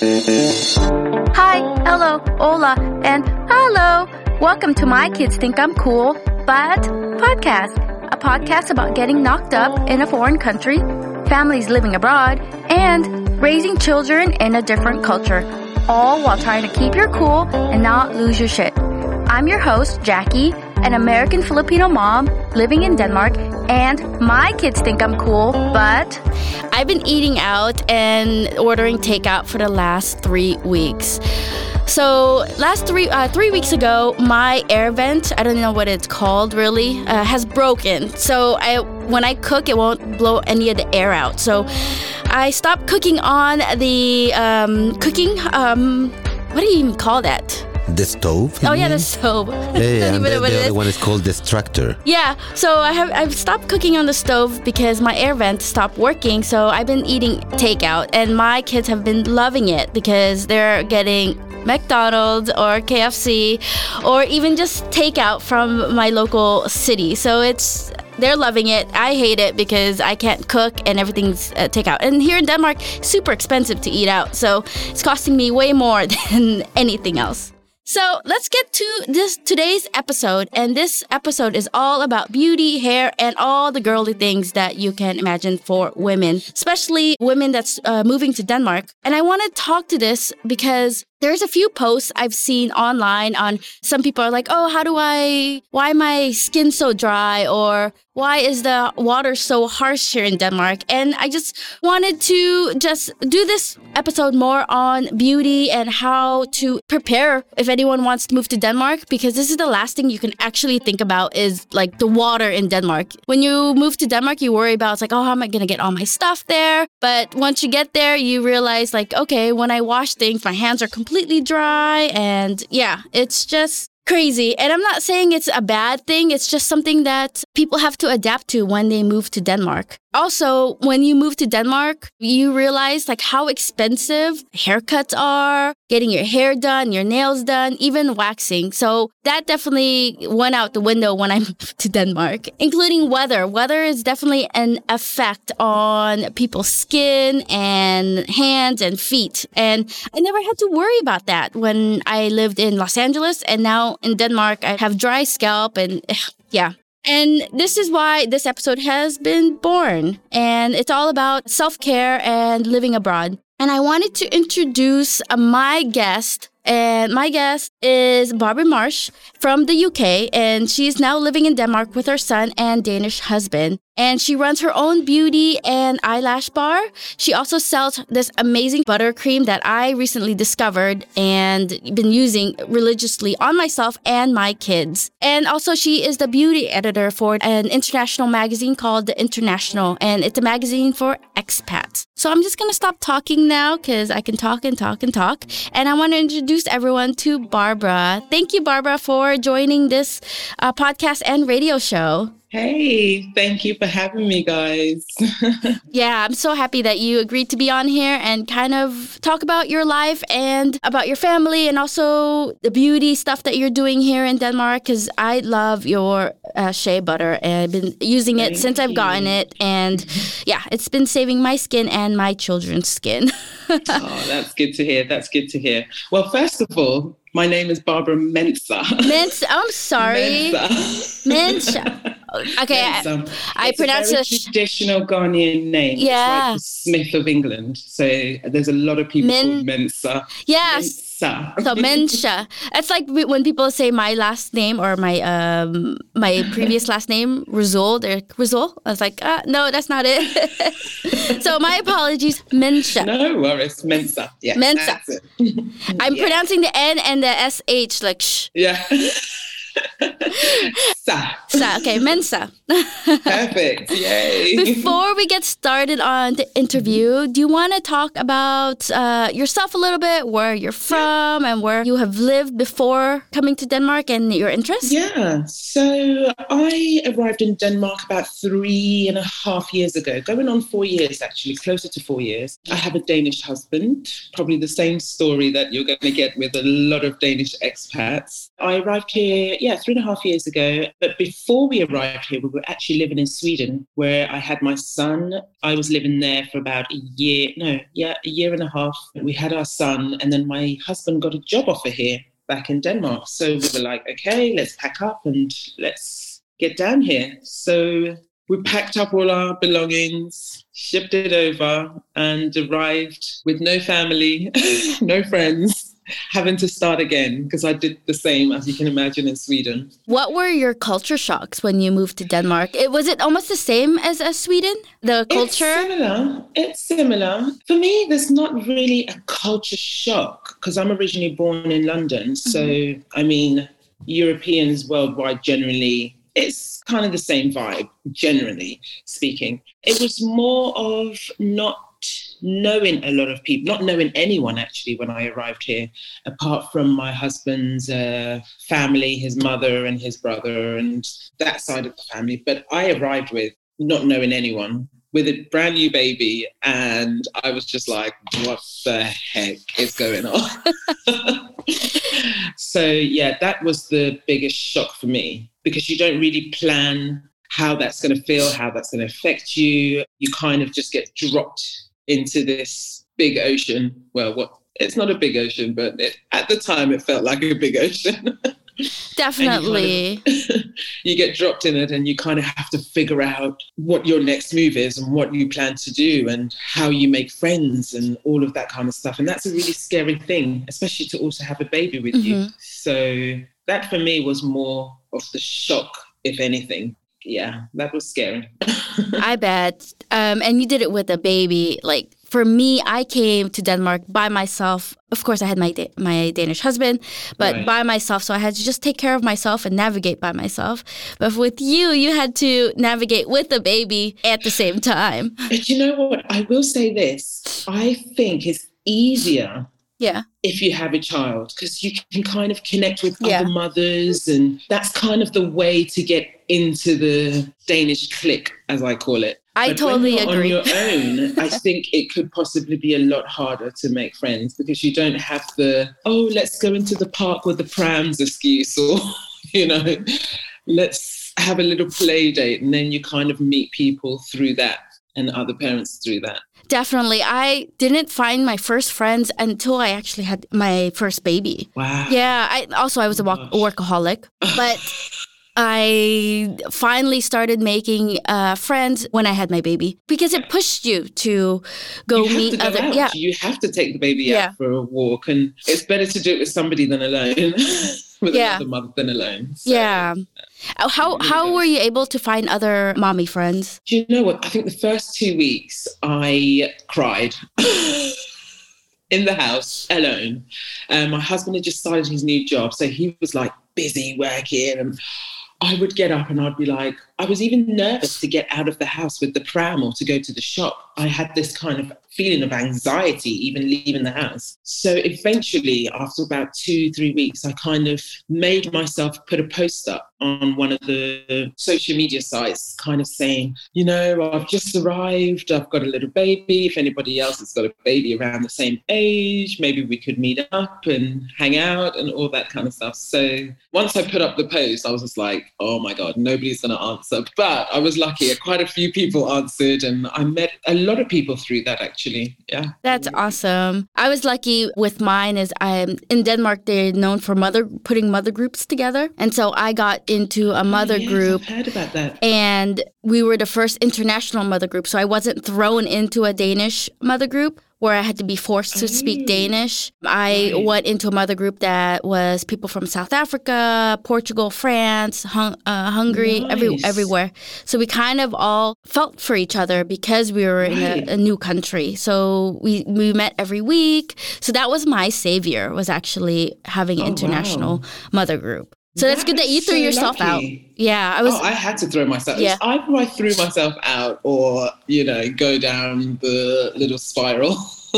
Hi, hello, hola, and hello. Welcome to My Kids Think I'm Cool, but podcast. A podcast about getting knocked up in a foreign country, families living abroad, and raising children in a different culture. All while trying to keep your cool and not lose your shit. I'm your host, Jackie, an American Filipino mom living in Denmark, and my kids think I'm cool, but I've been eating out and ordering takeout for the last three weeks. So last three uh, three weeks ago, my air vent I don't know what it's called really uh, has broken. So I when I cook, it won't blow any of the air out. So I stopped cooking on the um, cooking. Um, what do you even call that? The stove? Oh yeah, the stove. Yeah, yeah, and the, the other one is called the destructor. Yeah, so I have I've stopped cooking on the stove because my air vent stopped working. So I've been eating takeout, and my kids have been loving it because they're getting McDonald's or KFC or even just takeout from my local city. So it's they're loving it. I hate it because I can't cook and everything's uh, takeout. And here in Denmark, super expensive to eat out. So it's costing me way more than anything else. So let's get to this today's episode. And this episode is all about beauty, hair, and all the girly things that you can imagine for women, especially women that's uh, moving to Denmark. And I want to talk to this because there's a few posts I've seen online on some people are like, oh, how do I, why my skin so dry? Or why is the water so harsh here in Denmark? And I just wanted to just do this episode more on beauty and how to prepare if anyone wants to move to Denmark, because this is the last thing you can actually think about is like the water in Denmark. When you move to Denmark, you worry about, it's like, oh, how am I going to get all my stuff there? But once you get there, you realize like, okay, when I wash things, my hands are completely completely dry. And yeah, it's just crazy. And I'm not saying it's a bad thing, it's just something that people have to adapt to when they move to Denmark. Also, when you move to Denmark, you realize like how expensive haircuts are, getting your hair done, your nails done, even waxing. So that definitely went out the window when I moved to Denmark, including weather. Weather is definitely an effect on people's skin and hands and feet. And I never had to worry about that when I lived in Los Angeles. And now in Denmark, I have dry scalp and yeah, and this is why this episode has been born. And it's all about self care and living abroad. And I wanted to introduce uh, my guest and my guest is Barbara Marsh from the UK, and she's now living in Denmark with her son and Danish husband. And she runs her own beauty and eyelash bar. She also sells this amazing buttercream that I recently discovered and been using religiously on myself and my kids. And also, she is the beauty editor for an international magazine called The International, and it's a magazine for expats. So I'm just gonna stop talking now because I can talk and talk and talk. And I want to everyone to Barbara. Thank you, Barbara, for joining this uh, podcast and radio show. Hey, thank you for having me, guys. yeah, I'm so happy that you agreed to be on here and kind of talk about your life and about your family and also the beauty stuff that you're doing here in Denmark because I love your uh, shea butter and I've been using it thank since you. I've gotten it. And yeah, it's been saving my skin and my children's skin. oh, that's good to hear. That's good to hear. Well, first of all, my name is Barbara Mensa. Mensa. Oh, I'm sorry. Mensa. Mensa. Okay, Mensa. I, I pronounce it traditional Ghanaian name. Yeah, like Smith of England. So there's a lot of people Men- called Mensa. Yes. Mensa. So Mensha. It's like when people say my last name or my um my previous last name, Rizol They're Rizal. I was like, uh, no, that's not it. so my apologies, Mensha. No worries, Mensa. Yeah, Mensa. I'm yeah. pronouncing the N and the SH like shh. Yeah. Sa. Okay, Mensa. Perfect. Yay. Before we get started on the interview, do you want to talk about uh, yourself a little bit, where you're from, and where you have lived before coming to Denmark and your interests? Yeah. So I arrived in Denmark about three and a half years ago, going on four years actually, closer to four years. I have a Danish husband, probably the same story that you're going to get with a lot of Danish expats. I arrived here, yeah, three and a half years ago. But before we arrived here, we were actually living in Sweden, where I had my son. I was living there for about a year, no, yeah, a year and a half. We had our son, and then my husband got a job offer here back in Denmark. So we were like, okay, let's pack up and let's get down here. So we packed up all our belongings, shipped it over, and arrived with no family, no friends, having to start again because I did the same, as you can imagine, in Sweden. What were your culture shocks when you moved to Denmark? It, was it almost the same as, as Sweden? The culture? It's similar. It's similar. For me, there's not really a culture shock because I'm originally born in London. So, mm-hmm. I mean, Europeans worldwide generally it's kind of the same vibe, generally speaking. It was more of not knowing a lot of people, not knowing anyone actually when I arrived here, apart from my husband's uh, family, his mother and his brother, and that side of the family. But I arrived with not knowing anyone with a brand new baby and I was just like, what the heck is going on? so yeah, that was the biggest shock for me because you don't really plan how that's going to feel, how that's going to affect you. You kind of just get dropped into this big ocean. Well, what it's not a big ocean, but it, at the time it felt like a big ocean. Definitely. You, kind of, you, get dropped in it and you kind of have to figure out what your next move is and what you plan to do and how you make friends and all of that kind of stuff. And that's a really scary thing, especially to also have a baby with mm-hmm. you. So that for me was more of the shock, if anything. Yeah, that was scary. I bet. Um, and you did it with a baby. Like for me, I came to Denmark by myself. Of course, I had my da- my Danish husband, but right. by myself. So I had to just take care of myself and navigate by myself. But with you, you had to navigate with the baby at the same time. But you know what? I will say this. I think it's easier yeah if you have a child because you can kind of connect with yeah. other mothers and that's kind of the way to get into the danish clique as i call it I but totally agree. On your own, I think it could possibly be a lot harder to make friends because you don't have the oh, let's go into the park with the prams excuse, or you know, let's have a little play date, and then you kind of meet people through that and other parents through that. Definitely. I didn't find my first friends until I actually had my first baby. Wow. Yeah. I also I was a workaholic, but I finally started making uh, friends when I had my baby because it pushed you to go you meet to go other. Out. Yeah, you have to take the baby yeah. out for a walk, and it's better to do it with somebody than alone. with yeah. another mother than alone. So, yeah. Uh, how how were you able to find other mommy friends? Do you know what? I think the first two weeks I cried. in the house alone. Um, my husband had just started his new job, so he was like busy working and I would get up and I'd be like, I was even nervous to get out of the house with the pram or to go to the shop. I had this kind of feeling of anxiety even leaving the house. So eventually, after about two, three weeks, I kind of made myself put a post up on one of the social media sites, kind of saying, you know, I've just arrived, I've got a little baby. If anybody else has got a baby around the same age, maybe we could meet up and hang out and all that kind of stuff. So once I put up the post, I was just like, oh my God, nobody's going to answer. But I was lucky, quite a few people answered, and I met a lot of people through that actually actually. Yeah. That's awesome. I was lucky with mine is I'm in Denmark they're known for mother putting mother groups together. And so I got into a oh, mother oh, yes, group. I've heard about that. And we were the first international mother group. So I wasn't thrown into a Danish mother group where I had to be forced to speak oh. Danish. I right. went into a mother group that was people from South Africa, Portugal, France, hung, uh, Hungary, nice. every, everywhere. So we kind of all felt for each other because we were right. in a, a, new country. So we, we met every week. So that was my savior, was actually having an oh, international wow. mother group. So that's, good that you threw so yourself lucky. out. Yeah, I was. Oh, I had to throw myself. Yeah. Either I threw myself out, or you know, go down the little spiral.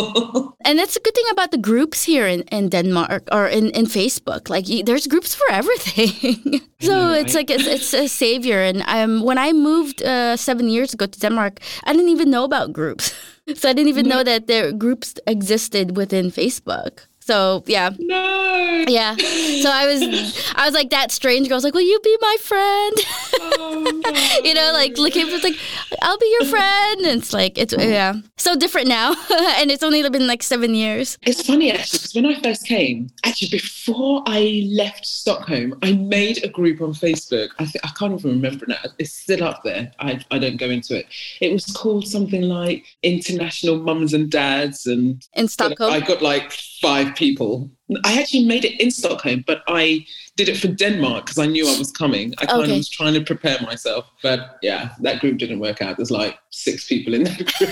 and that's a good thing about the groups here in, in Denmark or in, in Facebook. Like, you, there's groups for everything. so it's like it's, it's, a savior. And um, when I moved uh, seven years ago to Denmark, I didn't even know about groups. so I didn't even know that there groups existed within Facebook. So yeah. No. Yeah. So I was I was like that strange girl. I was like, Will you be my friend? Oh, no. you know, like looking for like I'll be your friend. And it's like it's yeah. So different now. and it's only been like seven years. It's funny actually, because when I first came, actually before I left Stockholm, I made a group on Facebook. I think I can't even remember now. It's still up there. I, I don't go into it. It was called something like International Mums and Dads, and In Stockholm. I got like five people. I actually made it in Stockholm, but I did it for Denmark because I knew I was coming. I kind Okay. of was trying to prepare myself, but yeah, that group didn't work out. There's like six people in that group.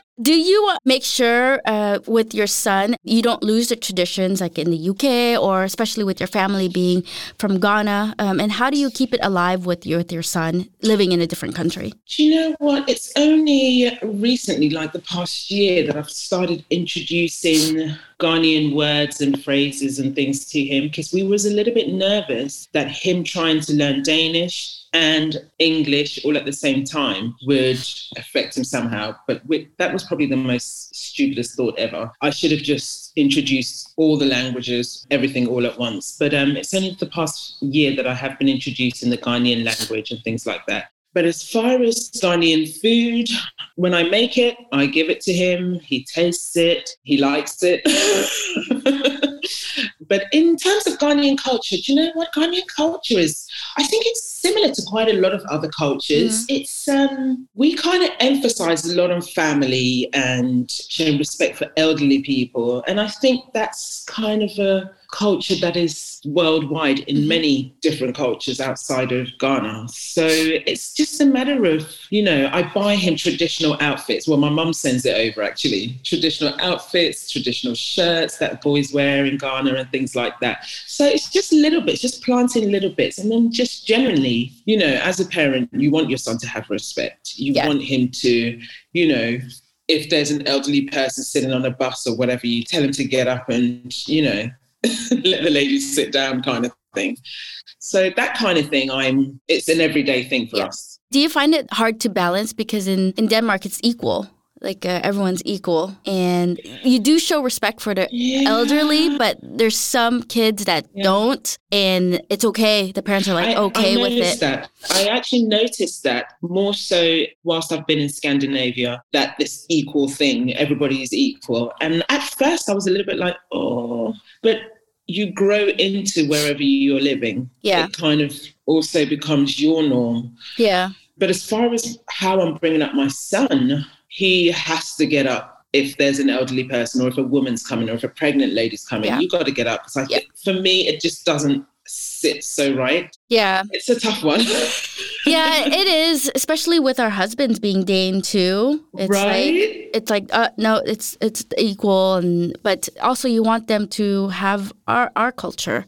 Do you make sure uh, with your son you don't lose the traditions like in the UK or especially with your family being from Ghana? Um, and how do you keep it alive with your with your son living in a different country? Do you know what? It's only recently, like the past year, that I've started introducing Ghanaian words and phrases and things to him because we was a little bit nervous that him trying to learn Danish and English all at the same time would affect him somehow. But we, that was probably the most stupidest thought ever. I should have just introduced all the languages, everything all at once. But um, it's only the past year that I have been introducing the Ghanaian language and things like that. But as far as Ghanaian food, when I make it, I give it to him. He tastes it. He likes it. but in terms of Ghanaian culture, do you know what Ghanaian culture is? I think it's similar to quite a lot of other cultures. It's um, we kind of emphasize a lot on family and showing respect for elderly people, and I think that's kind of a culture that is worldwide in many different cultures outside of Ghana. So it's just a matter of, you know, I buy him traditional outfits. Well, my mum sends it over actually. Traditional outfits, traditional shirts that boys wear in Ghana and things like that. So it's just little bits, just planting little bits. And then just generally, you know, as a parent, you want your son to have respect. You Yeah. want him to, you know, if there's an elderly person sitting on a bus or whatever, you tell him to get up and, you know, let the ladies sit down kind of thing. So that kind of thing, I'm it's an everyday thing for us. Do you find it hard to balance because in in Denmark it's equal? Like uh, everyone's equal, and you do show respect for the elderly, but there's some kids that don't, and it's okay. The parents are like I- okay I with it. That. I actually noticed that more so whilst I've been in Scandinavia, that this equal thing, everybody is equal. And at first I was a little bit like, oh, but you grow into wherever you're living. Yeah. It kind of also becomes your norm. Yeah, But as far as how I'm bringing up my son, he has to get up if there's an elderly person or if a woman's coming or if a pregnant lady's coming. Yeah. You got to get up because I Yeah. for me it just doesn't sit so right. Yeah, It's a tough one. yeah. It is, especially with our husbands being Dane too. It's like right? it's like uh, no it's it's equal and but also you want them to have our our culture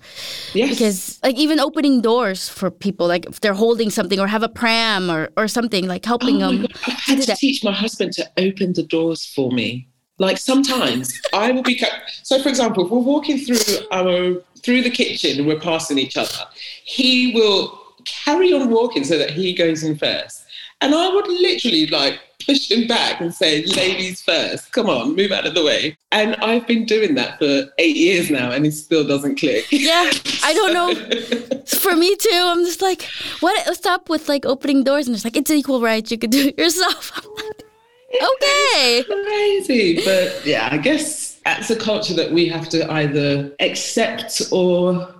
yes. because like even opening doors for people like if they're holding something or have a pram or or something like Oh helping my them God, I've had to teach my husband to open the doors for me. Like sometimes I will be. So, for example, if we're walking through our through the kitchen and we're passing each other, he will carry on walking so that he goes in first, and I would literally like push him back and say, "Ladies first, come on, move out of the way." And I've been doing that for eight years now, and it still doesn't click. yeah i don't know for me too i'm just like what what's up with like opening doors and it's like it's equal rights you could do it yourself okay crazy. But yeah, I guess that's a culture that we have to either accept or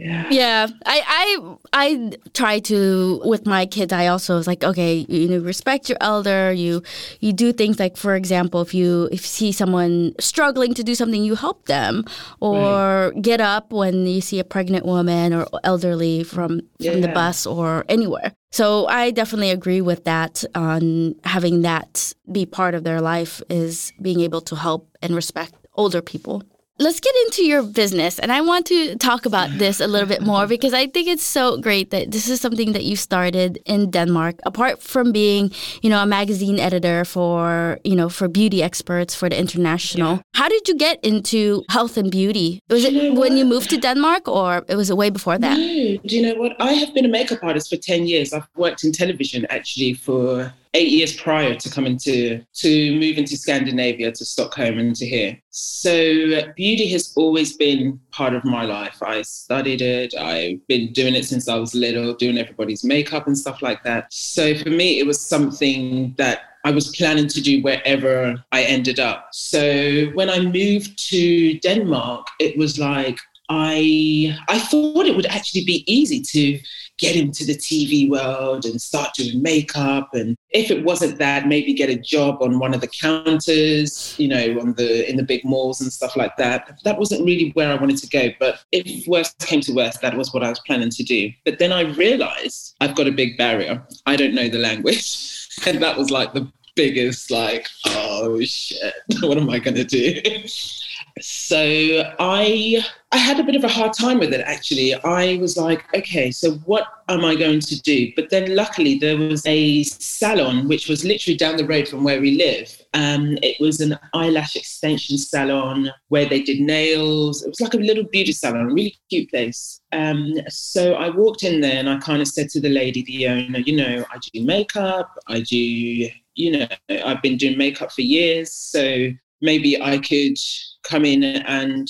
yeah. Yeah, I, I I try to with my kids. I also was like, okay, you know, respect your elder. You you do things like, for example, if you if you see someone struggling to do something, you help them, or get up when you see a pregnant woman or elderly from from the bus or anywhere. So I definitely agree with that on having that be part of their life is being able to help and respect older people. Let's get into your business. And I want to talk about this a little bit more because I think it's so great that this is something that you started in Denmark. Apart from being, you know, a magazine editor for, you know, for beauty experts for the international. How did you get into health and beauty? Was it You know when you moved to Denmark or it was way before that? No, do you know what? I have been a makeup artist for 10 years. I've worked in television actually for eight years prior to coming to to move into Scandinavia, to Stockholm and to here. So beauty has always been part of my life. I studied it. I've been doing it since I was little, doing everybody's makeup and stuff like that. So for me, it was something that I was planning to do wherever I ended up. So when I moved to Denmark, it was like I I thought it would actually be easy to get into the TV world and start doing makeup. And if it wasn't that, maybe get a job on one of the counters, you know, on the in the big malls and stuff like that. That wasn't really where I wanted to go. But if worst came to worst, that was what I was planning to do. But then I realized I've got a big barrier. I don't know the language. And that was like the biggest, like, oh shit, what am I gonna do? so I I had a bit of a hard time with it actually. I was like, okay, so what am I going to do? But then luckily there was a salon which was literally down the road from where we live. Um, it was an eyelash extension salon where they did nails. It was like a little beauty salon, a really cute place. Um, so I walked in there and I kind of said to the lady, the owner, you know, I do makeup, I do, you know, I've been doing makeup for years. So maybe I could come in and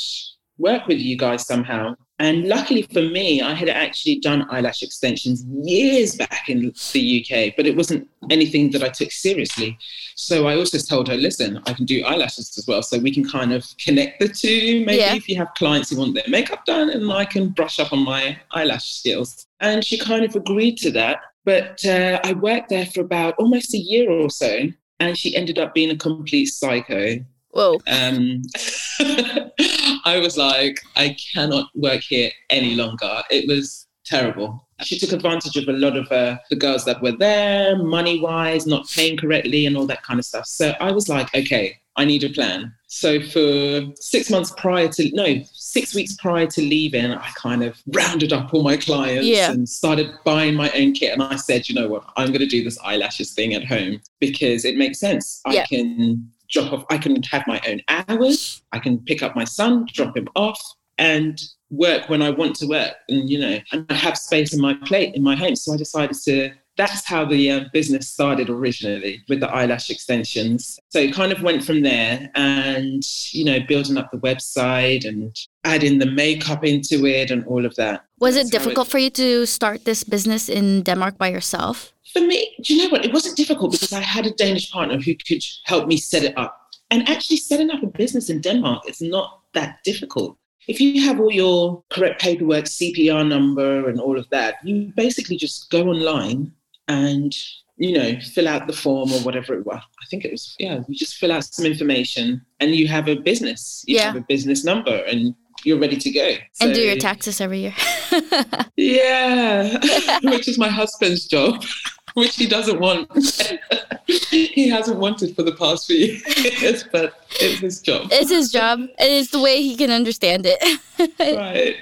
work with you guys somehow. And luckily for me, I had actually done eyelash extensions years back in the UK, but it wasn't anything that I took seriously. So I also told her, listen, I can do eyelashes as well. So we can kind of connect the two. Maybe yeah. if you have clients who want their makeup done, and I can brush up on my eyelash skills. And she kind of agreed to that. But uh, I worked there for about almost a year or so. And she ended up being a complete psycho. Whoa. Um, I was like, I cannot work here any longer. It was terrible. She took advantage of a lot of uh, the girls that were there, money wise, not paying correctly, and all that kind of stuff. So I was like, okay, I need a plan. So for six months prior to, no, six weeks prior to leaving, I kind of rounded up all my clients yeah. and started buying my own kit. And I said, you know what, I'm going to do this eyelashes thing at home because it makes sense. Yeah. I can drop off. I can have my own hours. I can pick up my son, drop him off, and work when I want to work. And you know, and I have space in my plate in my home. So I decided to. That's how the uh, business started originally with the eyelash extensions. So it kind of went from there, and you know, building up the website and adding the makeup into it and all of that. Was it difficult it, for you to start this business in Denmark by yourself? For me, do you know what? It wasn't difficult because I had a Danish partner who could help me set it up. And actually, setting up a business in Denmark is not that difficult. If you have all your correct paperwork, CPR number, and all of that, you basically just go online and you know fill out the form or whatever it was. I think it was yeah. You just fill out some information and you have a business. You yeah. have a business number and you're ready to go. So, and do your taxes every year. yeah, which is my husband's job which he doesn't want. he hasn't wanted for the past few years, but it's his job. It's his job. It is the way he can understand it. right.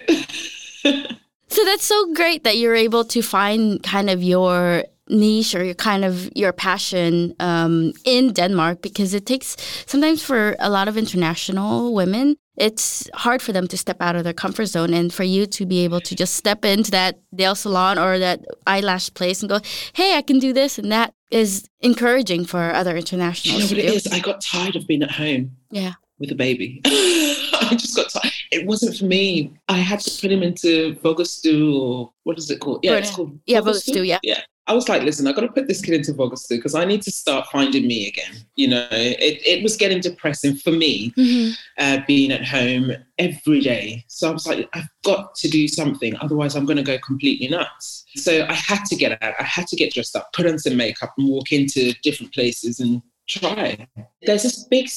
so that's so great that you're able to find kind of your niche or your kind of your passion um, in Denmark because it takes sometimes for a lot of international women it's hard for them to step out of their comfort zone and for you to be able to just step into that nail salon or that eyelash place and go, hey, I can do this and that is encouraging for other internationals. You know what it is? I got tired of being at home. Yeah. With a baby. I just got tired. It wasn't for me. I had to put him into Vuggestue or what is it called? Yeah, it's called Yeah, Vuggestue, yeah. Yeah. I was like, listen, I got to put this kid into Vuggestue because I need to start finding me again. You know, it, it was getting depressing for me mm-hmm. uh, being at home every day. So I was like, I've got to do something. Otherwise, I'm going to go completely nuts. So I had to get out. I had to get dressed up, put on some makeup, and walk into different places and try. There's this big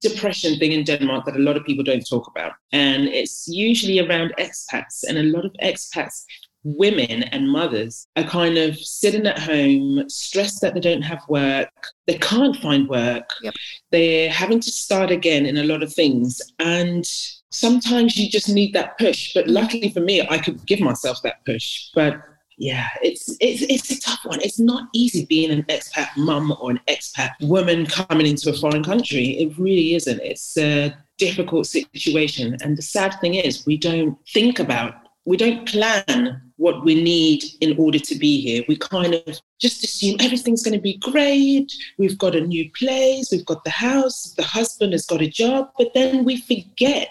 depression thing in Denmark that a lot of people don't talk about. And it's usually around expats. And a lot of expats women and mothers are kind of sitting at home, stressed that they don't have work, they can't find work, yep. they're having to start again in a lot of things. And sometimes you just need that push. But mm-hmm. luckily for me, I could give myself that push. But yeah, it's it's it's a tough one. It's not easy being an expat mum or an expat woman coming into a foreign country. It really isn't. It's a difficult situation. And the sad thing is we don't think about we don't plan what we need in order to be here. We kind of just assume everything's going to be great. We've got a new place, we've got the house, the husband has got a job, but then we forget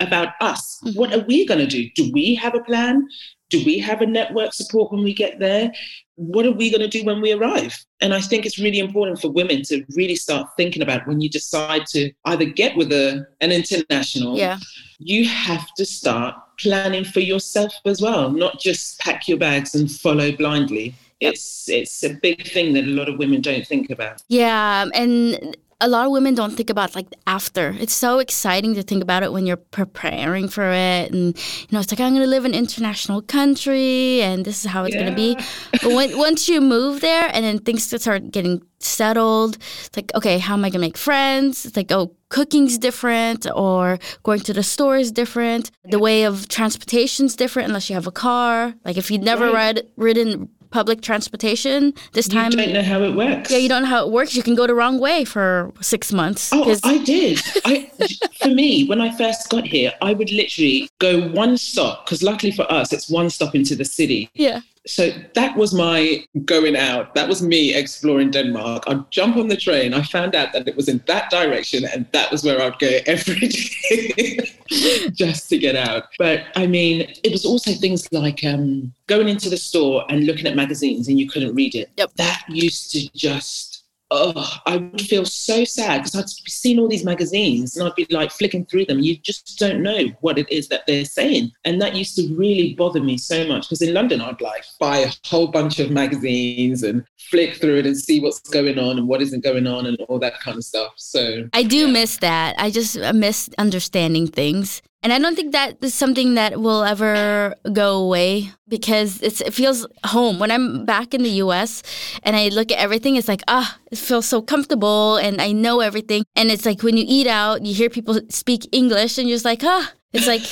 about us. Mm-hmm. What are we going to do? Do we have a plan? Do we have a network support when we get there? What are we going to do when we arrive? And I think it's really important for women to really start thinking about when you decide to either get with a, an international, yeah. you have to start planning for yourself as well, not just pack your bags and follow blindly. It's it's a big thing that a lot of women don't think about. Yeah, and a lot of women don't think about like after. It's so exciting to think about it when you're preparing for it, and you know, it's like I'm going to live in an international country, and this is how it's yeah. going to be. But when, once you move there, and then things start getting settled, it's like, okay, how am I going to make friends? It's like, oh, cooking's different, or going to the store is different. The way of transportation's different unless you have a car. Like if you've never right. ride, ridden public transportation. This time, you don't know how it works. Yeah, you don't know how it works. You can go the wrong way for six months. Oh, I did. I, for me, when I first got here, I would literally go one stop because luckily for us, it's one stop into the city. Yeah. So that was my going out. That was me exploring Denmark. I'd jump on the train. I found out that it was in that direction, and that was where I'd go every day just to get out. But I mean, it was also things like um, going into the store and looking at magazines and you couldn't read it. Yep. That used to just oh, I would feel so sad because I'd seen all these magazines and I'd be like flicking through them. You just don't know what it is that they're saying. And that used to really bother me so much because in London, I'd like buy a whole bunch of magazines and flick through it and see what's going on and what isn't going on and all that kind of stuff. So I do yeah. miss that. I just uh, miss understanding things. And I don't think that is something that will ever go away because it feels home. When I'm back in the US and I look at everything, it's like, ah, it feels so comfortable and I know everything. And it's like when you eat out, you hear people speak English and you're just like, ah, it's like,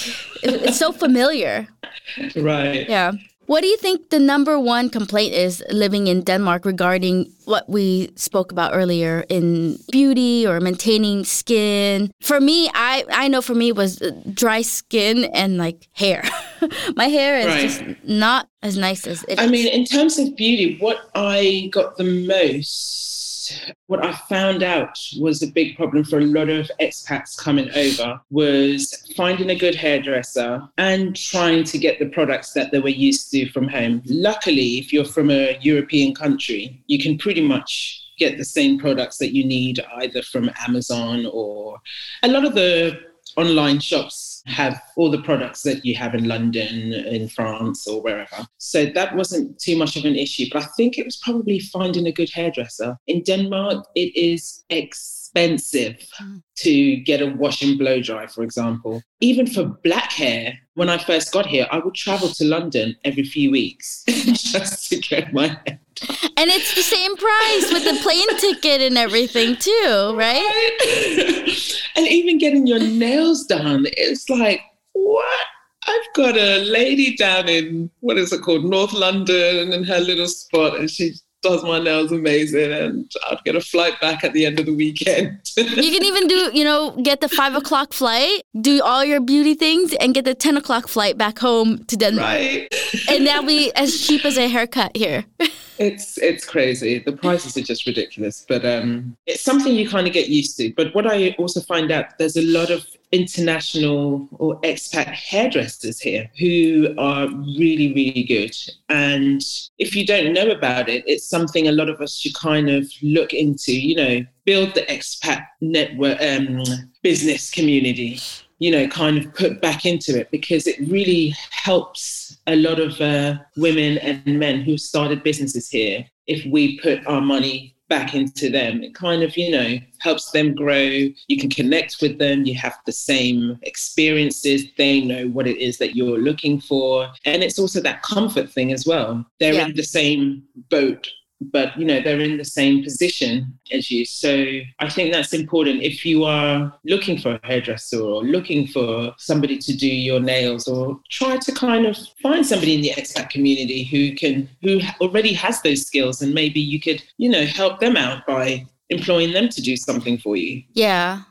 it's so familiar. Right. Yeah. What do you think the number one complaint is living in Denmark regarding what we spoke about earlier in beauty or maintaining skin? For me, I, I know for me was dry skin and like hair. My hair is right. just not as nice as it I mean, in terms of beauty, what I got the most what I found out was a big problem for a lot of expats coming over was finding a good hairdresser and trying to get the products that they were used to from home. Luckily, if you're from a European country, you can pretty much get the same products that you need either from Amazon or a lot of the online shops have all the products that you have in London, in France, or wherever. So that wasn't too much of an issue. But I think it was probably finding a good hairdresser. In Denmark, it is expensive hmm. to get a wash and blow dry, for example. Even for black hair, when I first got here, I would travel to London every few weeks just to get my hair and it's the same price with the plane ticket and everything too, right? and even getting your nails done, it's like, what? I've got a lady down in what is it called, North London, in her little spot, and she does my nails amazing and I'd get a flight back at the end of the weekend. you can even do, you know, get the five o'clock flight, do all your beauty things, and get the 10 o'clock flight back home to Denmark. Right. and that'll be as cheap as a haircut here. it's it's crazy. The prices are just ridiculous, but um, it's something you kind of get used to. But what I also find out, there's a lot of international or expat hairdressers here who are really, really good. And if you don't know about it, it's something a lot of us should kind of look into, you know, build the expat network um, business community you know, kind of put back into it because it really helps a lot of uh, women and men who started businesses here if we put our money back into them. It kind of, you know, helps them grow. You can connect with them. You have the same experiences. They know what it is that you're looking for. And it's also that comfort thing as well. They're yeah. in the same boat but you know they're in the same position as you. So i think that's important. If you are looking for a hairdresser or looking for somebody to do your nails or try to kind of find somebody in the expat community who can who already has those skills and maybe you could you know help them out by employing them to do something for you. Yeah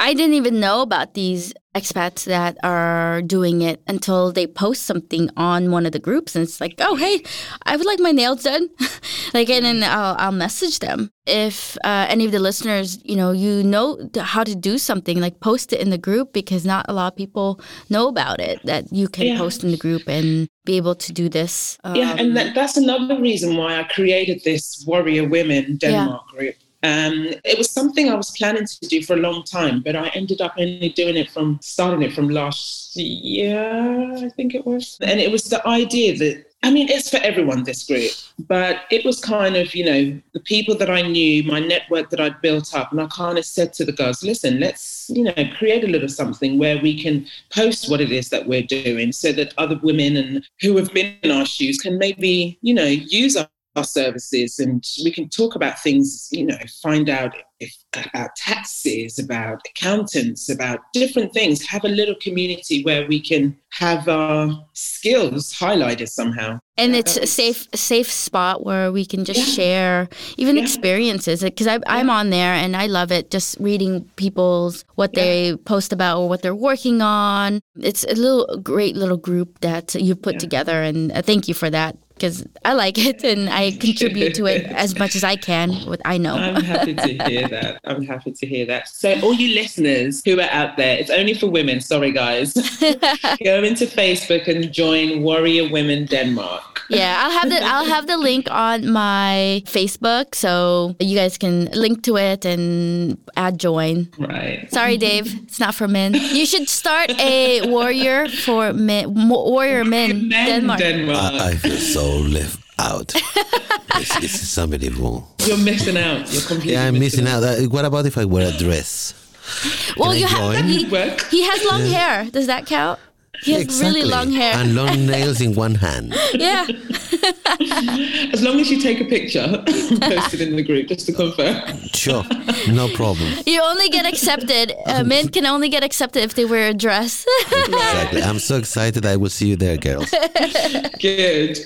I didn't even know about these expats that are doing it until they post something on one of the groups and it's like oh hey i would like my nails done like and then I'll, I'll message them if uh, any of the listeners you know you know how to do something like post it in the group because not a lot of people know about it that you can yeah. post in the group and be able to do this um, yeah and that, that's another reason why i created this warrior women denmark yeah. group um, it was something I was planning to do for a long time, but I ended up only doing it from starting it from last year, I think it was. And it was the idea that I mean, it's for everyone, this group, but it was kind of, you know, the people that I knew, my network that I'd built up. And I kind of said to the girls, listen, let's, you know, create a little something where we can post what it is that we're doing so that other women and who have been in our shoes can maybe, you know, use our our services and we can talk about things, you know, find out if, about taxes, about accountants, about different things, have a little community where we can have our skills highlighted somehow. And it's a safe safe spot where we can just yeah. share even yeah. experiences because I'm on there and I love it just reading people's what they post about or what they're working on. It's a little great little group that you put together and uh, thank you for that because I like it and I contribute to it as much as I can. What I know. I'm happy to hear that. I'm happy to hear that. So, all you listeners who are out there, it's only for women. Sorry, guys. Go into Facebook and join Warrior Women Denmark. Yeah, I'll have the I'll have the link on my Facebook, so you guys can link to it and add join. Right. Sorry, Dave. It's not for men. You should start a warrior for men. Warrior men, men Denmark. Denmark. I, I feel so left out. it's, it's somebody wrong. You're missing out. You're completely. Yeah, I'm missing, out. out. What about if I wear a dress? Well, you have. He, he, has long yeah. hair. Does that count? He has exactly. really long hair and long nails in one hand. Yeah. As long as you take a picture, posted in the group just to confirm. Sure, no problem. You only get accepted. Uh, men can only get accepted if they wear a dress. exactly. I'm so excited. I will see you there, girls. Good.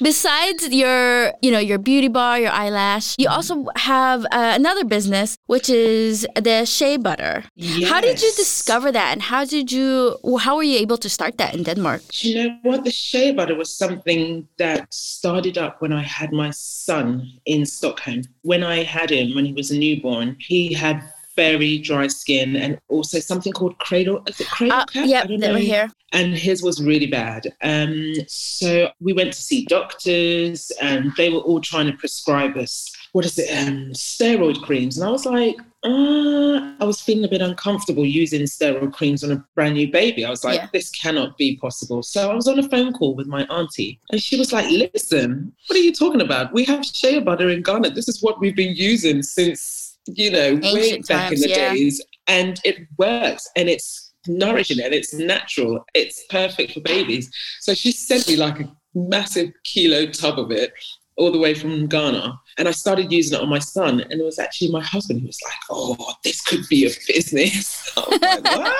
Besides your, you know, your beauty bar, your eyelash, you also have uh, another business, which is the shea butter. Yes. How did you discover that, and how did you? how were you able to start that in Denmark? You know what? The shea butter was something that started up when I had my son in Stockholm. When I had him, when he was a newborn, he had very dry skin and also something called cradle. Is it cradle uh, cap? Yep, they were here. And his was really bad. Um, so we went to see doctors, and they were all trying to prescribe us what is it, um, steroid creams. And I was like, uh, I was feeling a bit uncomfortable using steroid creams on a brand new baby. I was like, yeah. this cannot be possible. So I was on a phone call with my auntie, and she was like, listen, what are you talking about? We have shea butter in Ghana. This is what we've been using since, you know, Ancient way back times, in the yeah. days. And it works and it's nourishing and it's natural. It's perfect for babies. So she sent me like a massive kilo tub of it all the way from Ghana. And I started using it on my son. And it was actually my husband who was like, oh, this could be a business. like, what?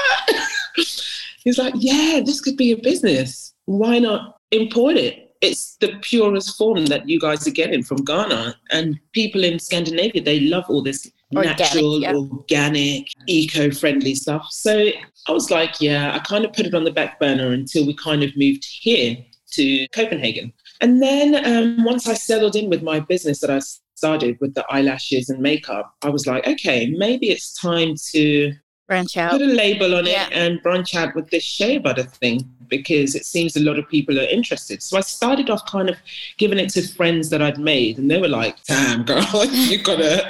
He's like, yeah, this could be a business. Why not import it? It's the purest form that you guys are getting from Ghana. And people in Scandinavia, they love all this organic, natural, yeah. organic, eco friendly stuff. So I was like, yeah, I kind of put it on the back burner until we kind of moved here to Copenhagen. And then um, once I settled in with my business that I started with the eyelashes and makeup, I was like, okay, maybe it's time to branch out, put a label on yeah. it, and branch out with this shea butter thing because it seems a lot of people are interested. So I started off kind of giving it to friends that I'd made, and they were like, "Damn, girl, you gotta,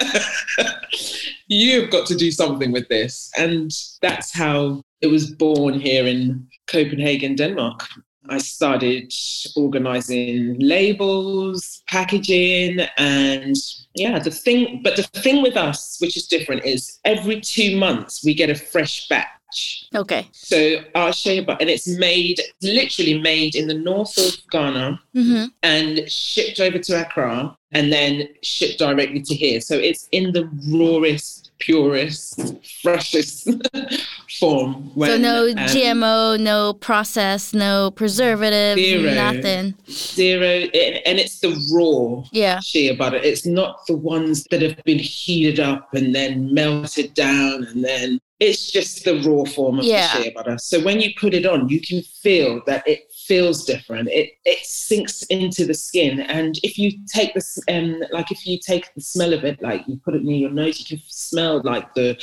you've got to do something with this." And that's how it was born here in Copenhagen, Denmark. I started organizing labels, packaging, and yeah, the thing, but the thing with us, which is different, is every two months we get a fresh batch. Okay. So our shea butter, and it's made, literally made in the north of Ghana Mm-hmm. and shipped over to Accra and then shipped directly to here. So it's in the rawest, purest, freshest form. So no um, GMO, no process, no preservatives, Zero. nothing. Zero, and and it's the raw Yeah. shea butter. It's not the ones that have been heated up and then melted down and then it's just the raw form of Yeah. the shea butter. So when you put it on, you can feel that it feels different. It it sinks into the skin. And if you take this um like if you take the smell of it, like you put it near your nose, you can smell like the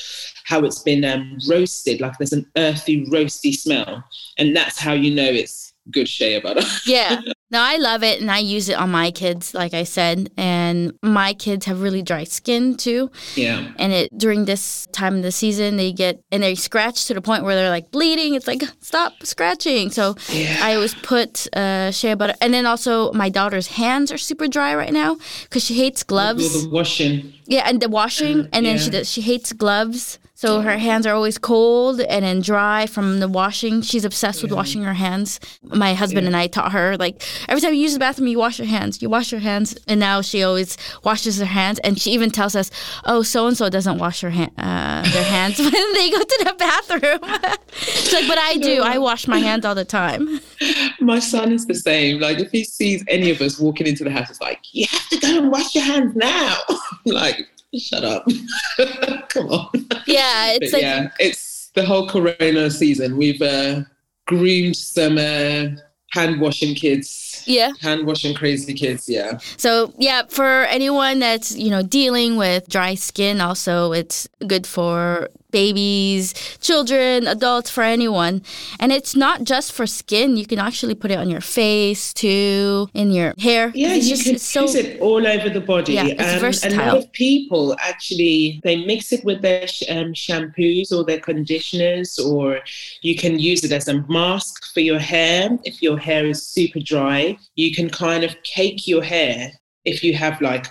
how it's been um roasted, like there's an earthy, roasty smell. And that's how you know it's good shea butter. Yeah. No, I love it and I use it on my kids, like I said. And my kids have really dry skin too. yeah. And it during this time of the season they get and they scratch to the point where they're like bleeding. It's like stop scratching. So Yeah. I always put uh, shea butter, and then also my daughter's hands are super dry right now because she hates gloves. the washing. Yeah, and the washing, and then she does, she hates gloves, so her hands are always cold and then dry from the washing. She's obsessed with washing her hands. My husband and I taught her like every time you use the bathroom, you wash your hands. You wash your hands, and now she always washes her hands, and she even tells us, "Oh, so and so doesn't wash her hand, uh, their hands when they go to the bathroom." She's like, "But I do. I wash my hands all the time." My son is the same. Like if he sees any of us walking into the house, it's like, you have to go and wash your hands now. like, shut up. Come on. Yeah, it's like yeah, it's the whole corona season. We've uh, groomed some uh, hand washing kids. yeah. Hand washing crazy kids, yeah. So yeah, for anyone that's you know dealing with dry skin, also it's good for babies, children, adults, for anyone. And it's not just for skin; you can actually put it on your face too, in your hair. Yeah, it's you just can it's so use it all over the body. Yeah, it's and a lot of people actually they mix it with their um, shampoos or their conditioners, or you can use it as a mask for your hair. If your hair is super dry, you can kind of cake your hair. If you have like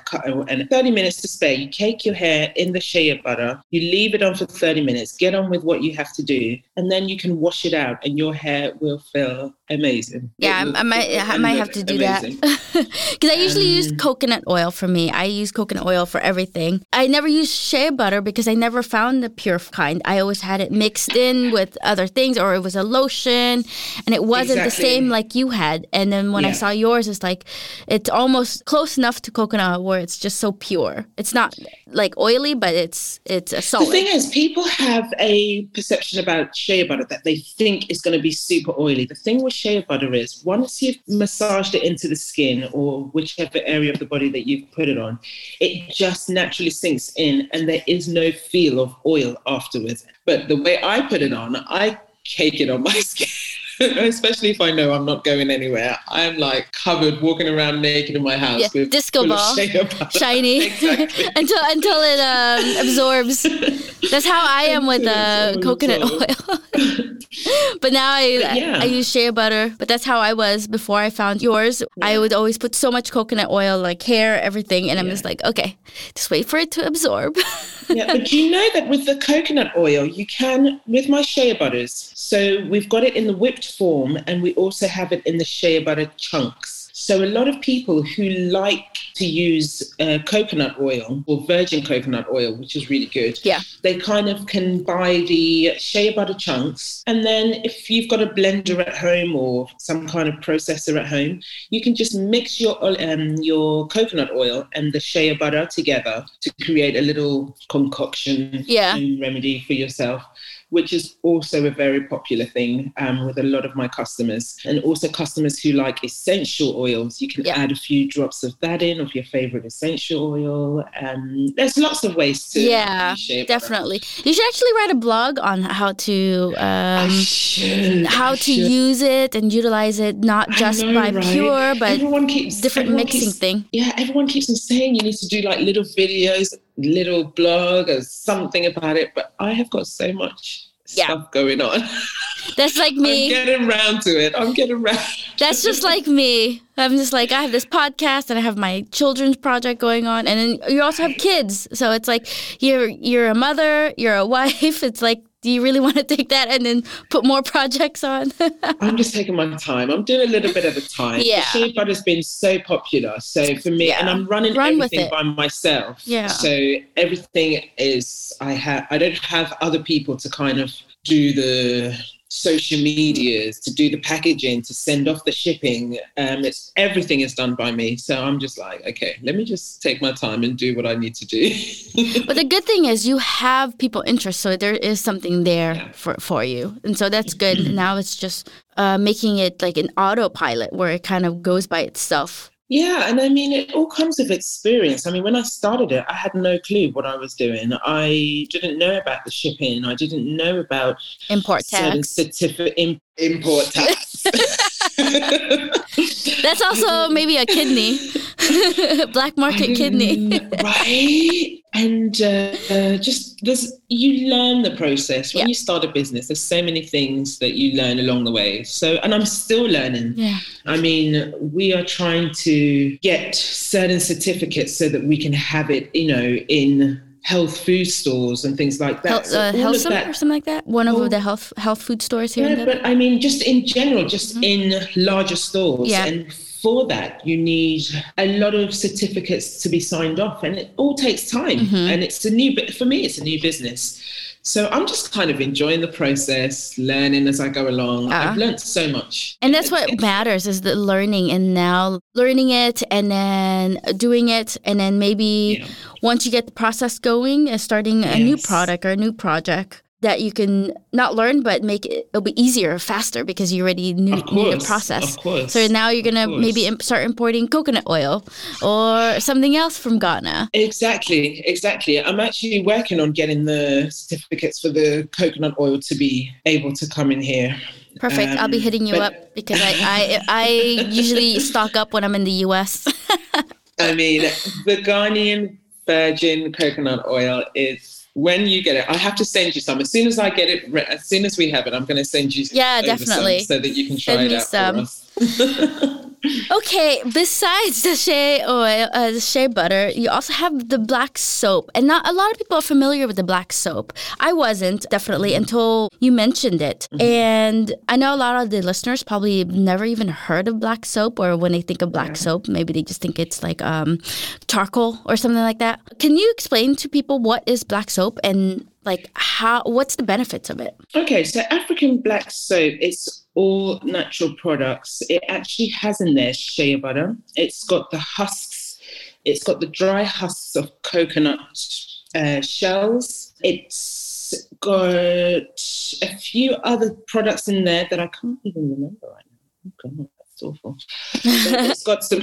and 30 minutes to spare, you cake your hair in the shea butter, you leave it on for 30 minutes, get on with what you have to do, and then you can wash it out and your hair will feel amazing. Yeah, will I might, I might have to do that because I usually use Um, coconut oil for me. I use coconut oil for everything. I never use shea butter because I never found the pure kind. I always had it mixed in with other things, or it was a lotion, and it wasn't the same like you had. And then when I saw yours, it's like it's almost close enough to coconut where it's just so pure. It's not like oily, but it's it's a solid. The thing is, people have a perception about shea butter that they think is going to be super oily. The thing with shea butter is once you've massaged it into the skin or whichever area of the body that you've put it on, it just naturally sinks in and there is no feel of oil afterwards. But the way I put it on, I cake it on my skin. Especially if I know I'm not going anywhere. I'm like covered, walking around naked in my house Yeah, with disco ball. Shiny Exactly. until until it um, absorbs. That's how I am with uh, coconut oil. but now I yeah. I use shea butter. But that's how I was before I found yours. I would always put so much coconut oil, like hair, everything, and I'm just like, okay, just wait for it to absorb. yeah, but do you know that with the coconut oil, you can, with my shea butters, so we've got it in the whipped form and we also have it in the shea butter chunks. So a lot of people who like to use uh, coconut oil or virgin coconut oil, which is really good, Yeah. they kind of can buy the shea butter chunks. And then if you've got a blender at home or some kind of processor at home, you can just mix your um, your coconut oil and the shea butter together to create a little concoction Yeah. remedy for yourself. Which is also a very popular thing um, with a lot of my customers, and also customers who like essential oils. You can Yeah. add a few drops of that in, of your favorite essential oil. Um, there's lots of ways to yeah, use shea butter. definitely. You should actually write a blog on how to um, should, how I to should. use it and utilize it, not just know, by right? pure, but everyone keeps different everyone mixing keeps- thing. Yeah, everyone keeps on saying you need to do like little videos, little blog, or something about it. But I have got so much Yeah. stuff going on. That's like I'm me. getting round to it. I'm getting round. That's just like me. I'm just like I have this podcast and I have my children's project going on, and then you also have kids. So it's like you're you're a mother, you're a wife. It's like Do you really want to take that and then put more projects on? I'm just taking my time. I'm doing a little bit at a time. Yeah. The shea butter's been so popular. So for me, and I'm running Run everything by myself. Yeah. So everything is I have I don't have other people to kind of do the social medias, to do the packaging, to send off the shipping. Um, it's everything is done by me. So I'm just like, okay, let me just take my time and do what I need to do. But the good thing is you have people interest, so there is something there Yeah. for, for you, and so that's good. now it's just uh, making it like an autopilot where it kind of goes by itself. Yeah, and I mean, it all comes with experience. I mean, when I started it, I had no clue what I was doing. I didn't know about the shipping. I didn't know about Import tax. certificate im- import tax. That's also maybe a kidney, black market kidney. Right? And uh, just there's you learn the process when Yeah. you start a business. There's so many things that you learn along the way. So, and I'm still learning. Yeah. I mean, we are trying to get certain certificates so that we can have it, you know, in health food stores and things like that. Health, So uh, Helsam that- or something like that. One of Oh. the health health food stores here. Yeah, but I mean, just in general, just in larger stores. Yeah. And for that, you need a lot of certificates to be signed off, and it all takes time. Mm-hmm. And it's a new, but for me, it's a new business. So I'm just kind of enjoying the process, learning as I go along. Ah. I've learned so much. And that's what matters is the learning and now learning it and then doing it and then maybe Yeah. once you get the process going and starting a new product or a new project that you can not learn but make it it'll be easier faster because you already knew, Of knew the process. of course, So now you're gonna maybe imp- start importing coconut oil or something else from Ghana. Exactly, exactly. I'm actually working on getting the certificates for the coconut oil to be able to come in here. Perfect. I'll be Um, hitting you but- up because I, I I usually stock up when I'm in the US. I mean, the Ghanaian virgin coconut oil is when you get it. I have to send you some as soon as I get it. re- As soon as we have it, I'm going to send you. Yeah, definitely. so that you can try Send it out some. for us. Okay, besides the shea oil, uh, the shea butter, you also have the black soap. And not a lot of people are familiar with the black soap. I wasn't definitely until you mentioned it. And I know a lot of the listeners probably never even heard of black soap, or when they think of black soap, maybe they just think it's like um, charcoal or something like that. Can you explain to people what is black soap and like how what's the benefits of it? Okay, so African black soap, it's all natural products. It actually has in there shea butter. It's got the husks, it's got the dry husks of coconut uh, shells. It's got a few other products in there that I can't even remember right now. Oh, God, that's awful. It's got some.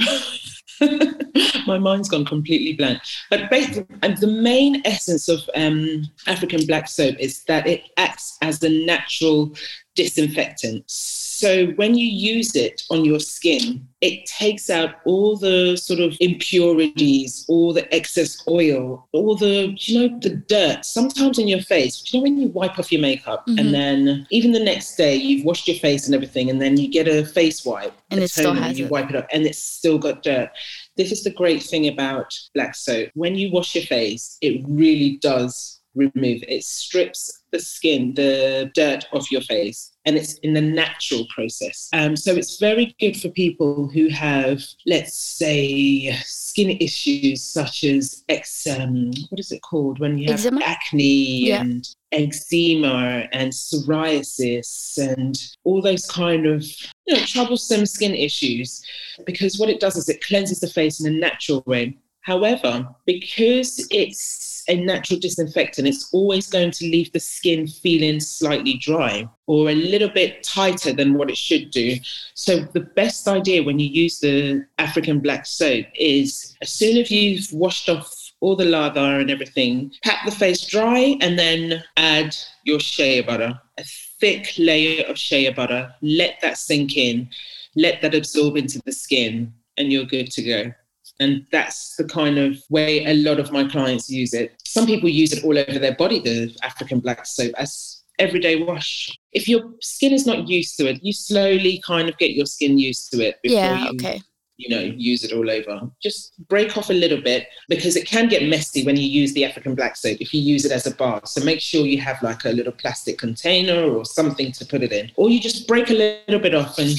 My mind's gone completely blank. But basically, the main essence of um, African black soap is that it acts as a natural disinfectant. So when you use it on your skin, it takes out all the sort of impurities, all the excess oil, all the, you know, the dirt. Sometimes in your face, do you know when you wipe off your makeup Mhm. and then even the next day you've washed your face and everything, and then you get a face wipe And it still has you it. wipe it up and it's still got dirt. This is the great thing about black soap. When you wash your face, it really does remove it strips the skin the dirt off your face and it's in the natural process um, so it's very good for people who have let's say skin issues such as eczema what is it called when you have Eczema? acne Yeah. and eczema and psoriasis and all those kind of you know troublesome skin issues because what it does is it cleanses the face in a natural way However, because it's a natural disinfectant, it's always going to leave the skin feeling slightly dry or a little bit tighter than what it should do. So, the best idea when you use the African black soap is as soon as you've washed off all the lather and everything, pat the face dry and then add your shea butter, a thick layer of shea butter. Let that sink in, let that absorb into the skin, and you're good to go. And that's the kind of way a lot of my clients use it. Some people use it all over their body, the African black soap, as everyday wash. If your skin is not used to it, you slowly kind of get your skin used to it before Yeah, you okay. you know, use it all over. Just break off a little bit because it can get messy when you use the African black soap if you use it as a bar. So make sure you have like a little plastic container or something to put it in. Or you just break a little bit off and,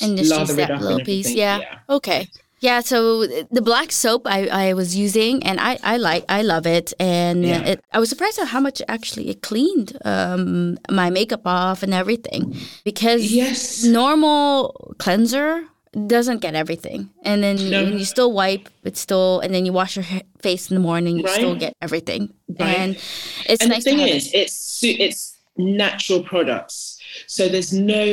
And lather it up little piece. Yeah. yeah. Okay. Yeah, so the black soap I, I was using and I, I like I love it and Yeah. it, I was surprised at how much actually it cleaned um, my makeup off and everything because Yes. normal cleanser doesn't get everything and then No. when you still wipe it's still and then you wash your face in the morning you still get everything Right. and it's and nice the thing to have is, it's it's natural products, so there's no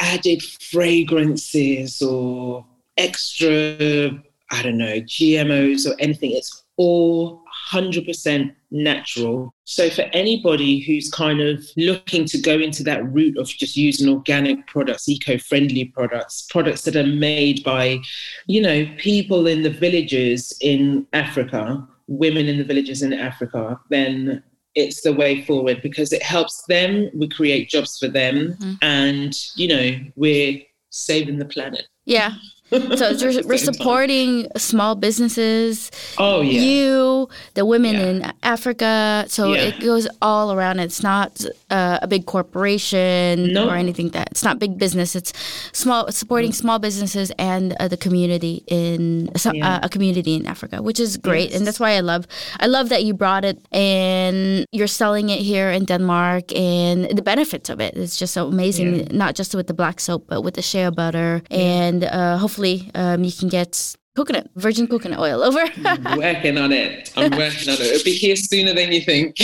added fragrances or extra, I don't know, GMOs or anything. It's all 100% natural. So for anybody who's kind of looking to go into that route of just using organic products, eco-friendly products, products that are made by, you know, people in the villages in Africa, women in the villages in Africa, then it's the way forward because it helps them. We create jobs for them, Mhm. and you know we're saving the planet. yeah so we're, we're same time. supporting small businesses Oh yeah, you, the women Yeah. in Africa. So Yeah. it goes all around. It's not uh, a big corporation No. or anything that it's not big business. It's small supporting small businesses and uh, the community in Yeah. uh, a community in Africa, which is great. And that's why I love I love that you brought it and you're selling it here in Denmark and the benefits of it. It's just so amazing. Not just with the black soap, but with the shea butter and uh, um, you can get. Coconut, virgin coconut oil over. working on it. I'm working on it. It'll be here sooner than you think.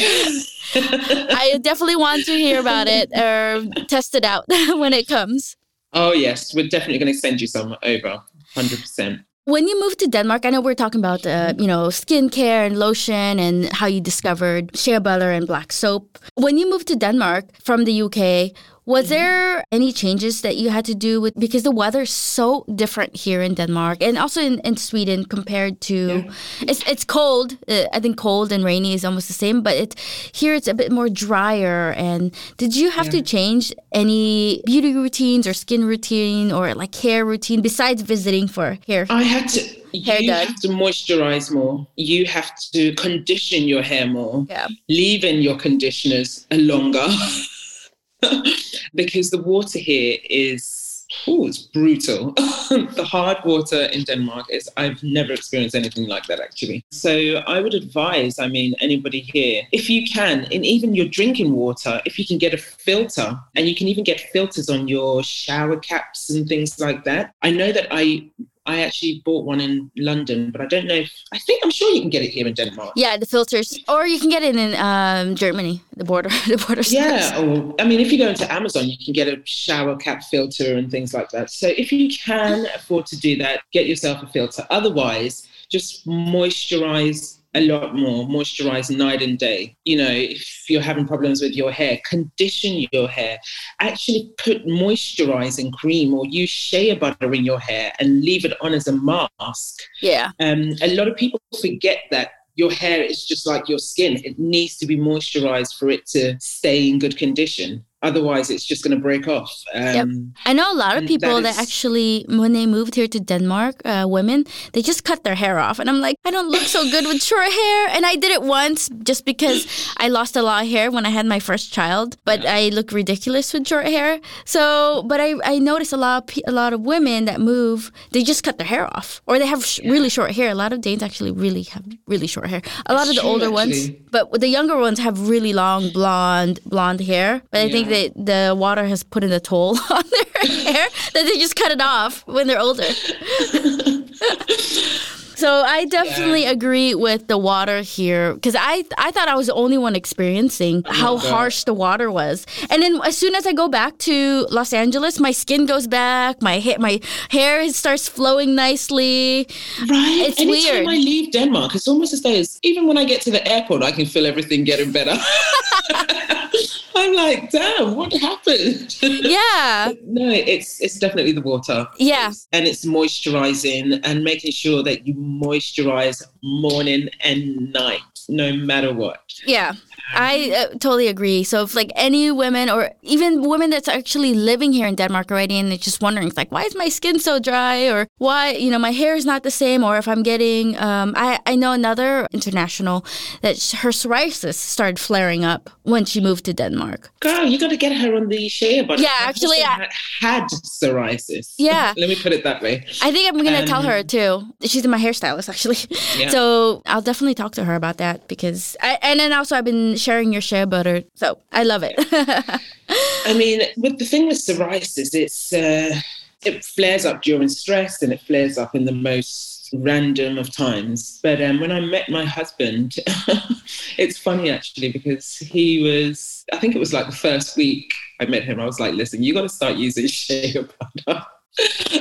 I definitely want to hear about it or test it out when it comes. oh yes, we're definitely going to send you some over. Hundred percent. When you moved to Denmark, I know we're talking about uh, you know skincare and lotion and how you discovered shea butter and black soap. When you moved to Denmark from the UK, was there any changes that you had to do with because the weather's so different here in Denmark and also in, in Sweden compared to it's it's cold. Uh, I think cold and rainy is almost the same, but it here it's a bit more drier. And did you have to change any beauty routines or skin routine or like hair routine besides visiting for hair? I had to. Hair you done. have to moisturize more. You have to condition your hair more. Yeah. Leave in your conditioners longer because the water here is. Oh, it's brutal. the hard water in Denmark is, I've never experienced anything like that actually. So I would advise, I mean, anybody here, if you can, in even your drinking water, if you can get a filter and you can even get filters on your shower caps and things like that. I know that I I actually bought one in London, but I don't know if I think I'm sure you can get it here in Denmark. Yeah, the filters, or you can get it in um, Germany, the border, the border. Yeah, or I mean, if you go into Amazon, you can get a shower cap filter and things like that. So if you can afford to do that, get yourself a filter. Otherwise, just moisturize a lot more, moisturize night and day. You know, if you're having problems with your hair, condition your hair. Actually, put moisturizing cream or use shea butter in your hair and leave it on as a mask. Yeah, Um, a lot of people forget that your hair is just like your skin. It needs to be moisturized for it to stay in good condition. Otherwise, it's just going to break off. Um, I know a lot of people that that, is- actually, when they moved here to Denmark, uh, women, they just cut their hair off. And I'm like, I don't look so good with short hair. And I did it once just because I lost a lot of hair when I had my first child, but I look ridiculous with short hair. So, but I, I noticed a lot of a lot of women that move, they just cut their hair off, or they have sh- really short hair. A lot of Danes actually really have really short hair. A lot of the true, older ones, but the younger ones have really long blonde blonde hair. But I think That the water has put in a toll on their hair that they just cut it off when they're older. so I definitely agree with the water here because I I thought I was the only one experiencing oh how God. harsh the water was. And then as soon as I go back to Los Angeles, my skin goes back, my hair my hair starts flowing nicely. right. It's Anytime weird. I leave Denmark, it's almost as though it's, even when I get to the airport, I can feel everything getting better. I'm like, damn, what happened? Yeah. no, it's it's definitely the water. Yeah. and it's moisturizing and making sure that you moisturize morning and night, no matter what. Yeah. I uh, totally agree. So if like any women or even women that's actually living here in Denmark already and they're just wondering, it's like, why is my skin so dry, or why you know my hair is not the same, or if I'm getting, um, I I know another international that sh- her psoriasis started flaring up when she moved to Denmark. Girl, you got to get her on the shea butter. Yeah, actually, I had, psoriasis. Yeah. Let me put it that way. I think I'm gonna tell Um, her too. She's my hairstylist actually, Yeah. so I'll definitely talk to her about that because I and then also I've been sharing your shea butter, so I love it. I mean, with the thing with psoriasis, it's uh, it flares up during stress and it flares up in the most random of times. But um, when I met my husband, it's funny actually because he was, I think it was like the first week I met him, I was like, listen, you got to start using shea butter.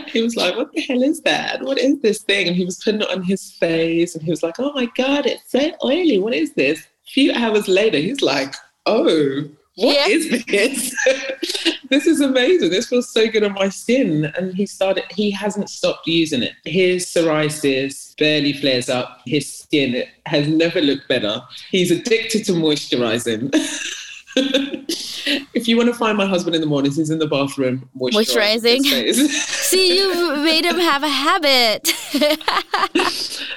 he was like, What the hell is that? What is this thing? And he was putting it on his face and he was like, Oh my God, it's so oily. What is this? Few hours later, he's like, Oh, what Yeah. is this? this is amazing. This feels so good on my skin. And he started, he hasn't stopped using it. His psoriasis barely flares up. His skin has never looked better. He's addicted to moisturizing. if you want to find my husband in the mornings, he's in the bathroom moisturizing. Moisturizing. See, you made him have a habit.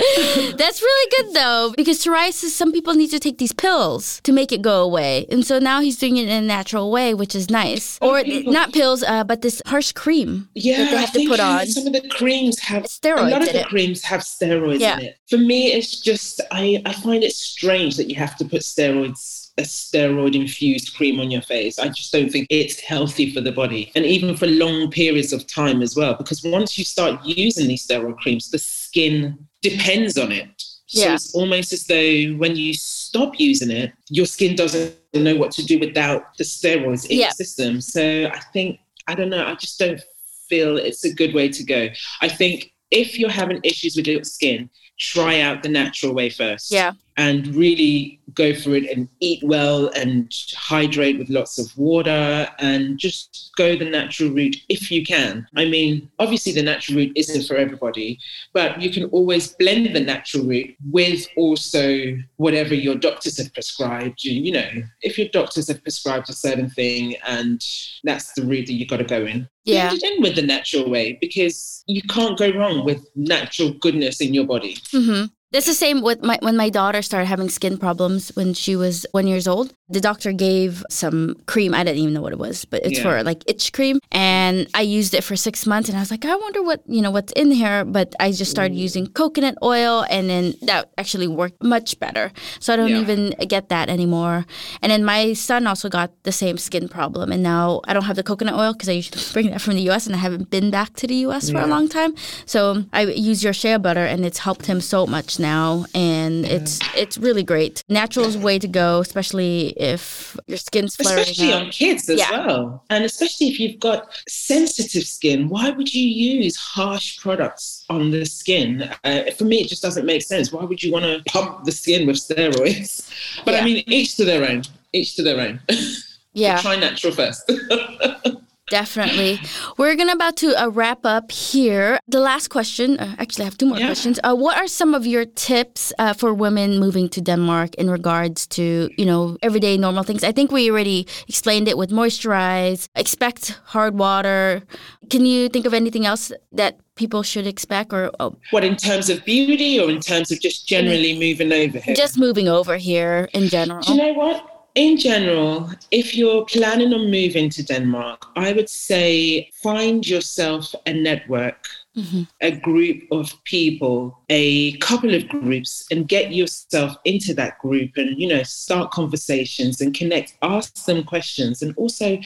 That's really good though, because psoriasis, some people need to take these pills to make it go away. And so now he's doing it in a natural way, which is nice. Or people- not pills, uh, but this harsh cream Yeah, that they I have to put on. some of the creams have Steroids A lot of the it. creams have steroids Yeah. in it. For me, it's just I, I find it strange that you have to put steroids, a steroid infused cream on your face. I just don't think it's healthy for the body, and even for long periods of time as well. Because once you start using these steroid creams, the skin depends on it. So Yeah. it's almost as though when you stop using it, your skin doesn't know what to do without the steroids in Yeah. your system. So I think I don't know. I just don't feel it's a good way to go. I think if you're having issues with your skin, try out the natural way first. Yeah. And really go for it and eat well and hydrate with lots of water and just go the natural route if you can. I mean, obviously, the natural route isn't for everybody, but you can always blend the natural route with also whatever your doctors have prescribed. You, you know, if your doctors have prescribed a certain thing and that's the route that you've got to go in, Yeah. blend it in with the natural way because you can't go wrong with natural goodness in your body. hmm That's the same with my when my daughter started having skin problems when she was one years old. The doctor gave some cream. I didn't even know what it was, but it's Yeah. for like itch cream. And I used it for six months, and I was like, I wonder what you know what's in here. But I just started mm. using coconut oil, and then that actually worked much better. So I don't Yeah. even get that anymore. And then my son also got the same skin problem, and now I don't have the coconut oil because I usually bring that from the U.S. and I haven't been back to the U.S. for a long time. So I use your shea butter, and it's helped him so much now, and it's it's really great. Natural is the way to go, especially if your skin's flaring Especially up. on kids as Yeah. well. And especially if you've got sensitive skin, why would you use harsh products on the skin? Uh, for me, it just doesn't make sense. Why would you want to pump the skin with steroids? But Yeah. I mean, each to their own. Each to their own. Yeah, Try natural first. definitely. We're gonna about to uh, wrap up here. The last question, uh, actually, I have two more Yeah. questions. Uh, what are some of your tips uh, for women moving to Denmark in regards to you know everyday normal things? I think we already explained it with moisturize, expect hard water. Can you think of anything else that people should expect or oh, what, in terms of beauty or in terms of just generally moving over here? just moving over here in general? Do you know what? In general, if you're planning on moving to Denmark, I would say find yourself a network, Mhm. a group of people, a couple of groups, and get yourself into that group and, you know, start conversations and connect, ask them questions, and also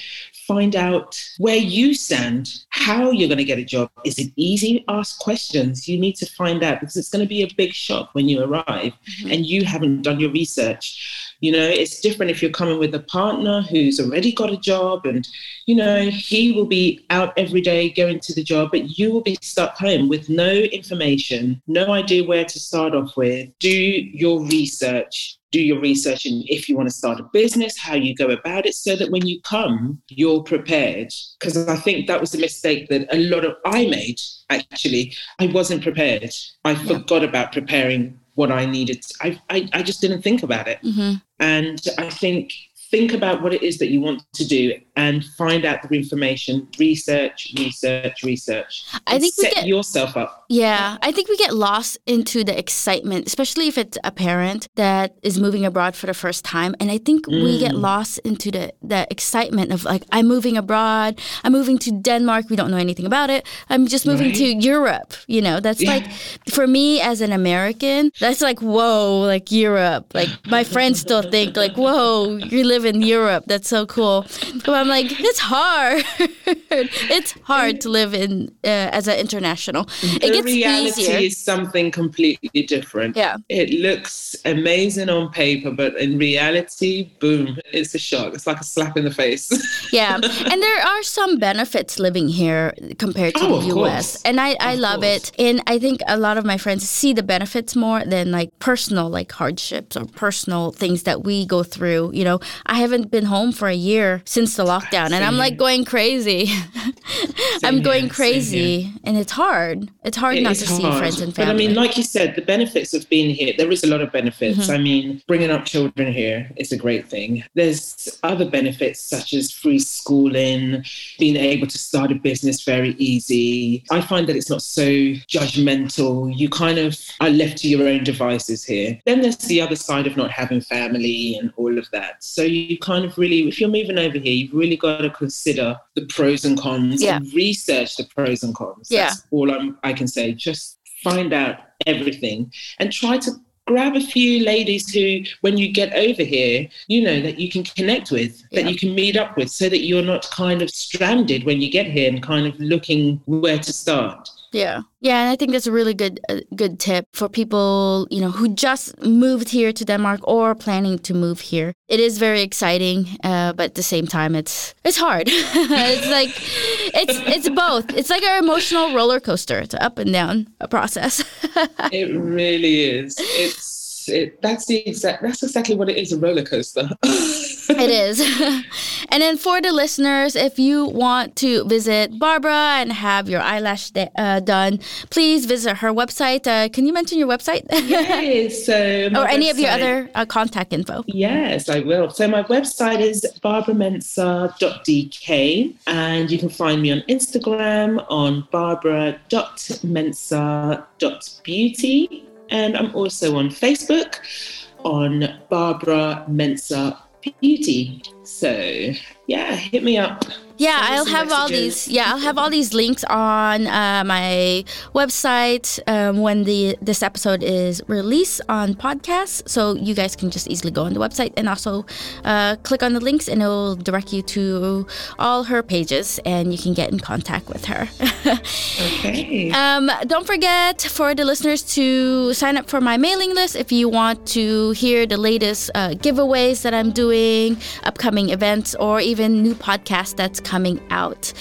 find out where you stand, how you're going to get a job. Is it easy? Ask questions. You need to find out because it's going to be a big shock when you arrive mm-hmm. and you haven't done your research. You know, it's different if you're coming with a partner who's already got a job and, you know, he will be out every day going to the job, but you will be stuck home with no information, no idea where to start off with. Do your research. Do your research and if you want to start a business, how you go about it so that when you come, you're prepared. Because I think that was a mistake that a lot of I made actually. I wasn't prepared. I forgot about preparing what I needed. I, I, I just didn't think about it. hmm And I think think about what it is that you want to do and find out the information, research, research, research. I think we set get- yourself up. Yeah, I think we get lost into the excitement, especially if it's a parent that is moving abroad for the first time. And I think we get Mm. lost into the, the excitement of like, I'm moving abroad, I'm moving to Denmark, we don't know anything about it. I'm just moving to Europe. You know, that's Yeah. like, for me as an American, that's like, whoa, like Europe. Like my friends still think, like, whoa, you live in Europe. That's so cool. But I'm like, it's hard. it's hard to live in uh, as an international. It the gets reality easier. is something completely different. Yeah. It looks amazing on paper, but in reality, boom, it's a shock. It's like a slap in the face. Yeah, and there are some benefits living here compared to Oh, the US. course. And I, I Of love course. it. And I think a lot of my friends see the benefits more than like personal like hardships or personal things that we go through. You know, I haven't been home for a year since the lockdown and I'm like going crazy. I'm going here, crazy and it's hard. It's hard It not to see friends and But I mean, like you said, the benefits of being here, there is a lot of benefits. Mm-hmm. I mean, bringing up children here is a great thing. There's other benefits such as free schooling, being able to start a business very easy. I find that it's not so judgmental. You kind of are left to your own devices here. Then there's the other side of not having family and all of that. So you kind of really, if you're moving over here, you've really got to consider the pros and cons Yeah. and research the pros and cons. Yeah. That's all I'm, I can say. Just find out everything and try to grab a few ladies who when you get over here you know that you can connect with Yeah. that you can meet up with so that you're not kind of stranded when you get here and kind of looking where to start Yeah, yeah, and I think that's a really good uh, good tip for people you know who just moved here to Denmark or planning to move here. It is very exciting, uh, but at the same time, it's it's hard. it's like it's it's both. It's like an emotional roller coaster. It's up and down a process. it really is it's it, that's the exact that's exactly what it is a roller coaster it is. and then for the listeners, if you want to visit Barbara and have your eyelash da- uh, done, please visit her website. Uh, can you mention your website? yes so my or any of your other uh, contact info? Yes, I will. So my website is barbaramensa.dk and you can find me on Instagram on barbara.mensa.beauty and I'm also on Facebook on Barbara Mensa Beauty. So yeah, hit me up. Yeah, Send I'll have all these. Yeah, I'll have all these links on uh, my website um, when the this episode is released on podcast. So you guys can just easily go on the website and also uh, click on the links, and it will direct you to all her pages, and you can get in contact with her. Okay. Um, don't forget for the listeners to sign up for my mailing list if you want to hear the latest uh, giveaways that I'm doing, upcoming events, or even new podcast that's coming out.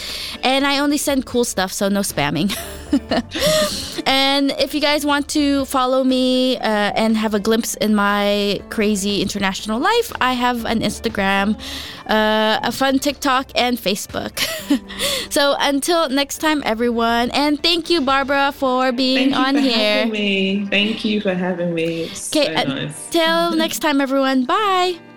And I only send cool stuff, so no spamming. and if you guys want to follow me uh, and have a glimpse in my crazy international life, I have an Instagram, uh, a fun TikTok, and Facebook. so until next time, everyone, and thank you, Barbara, for being Thank you on for here. having me. Thank you for having me. Okay, so uh, nice. Till next time, everyone. Bye.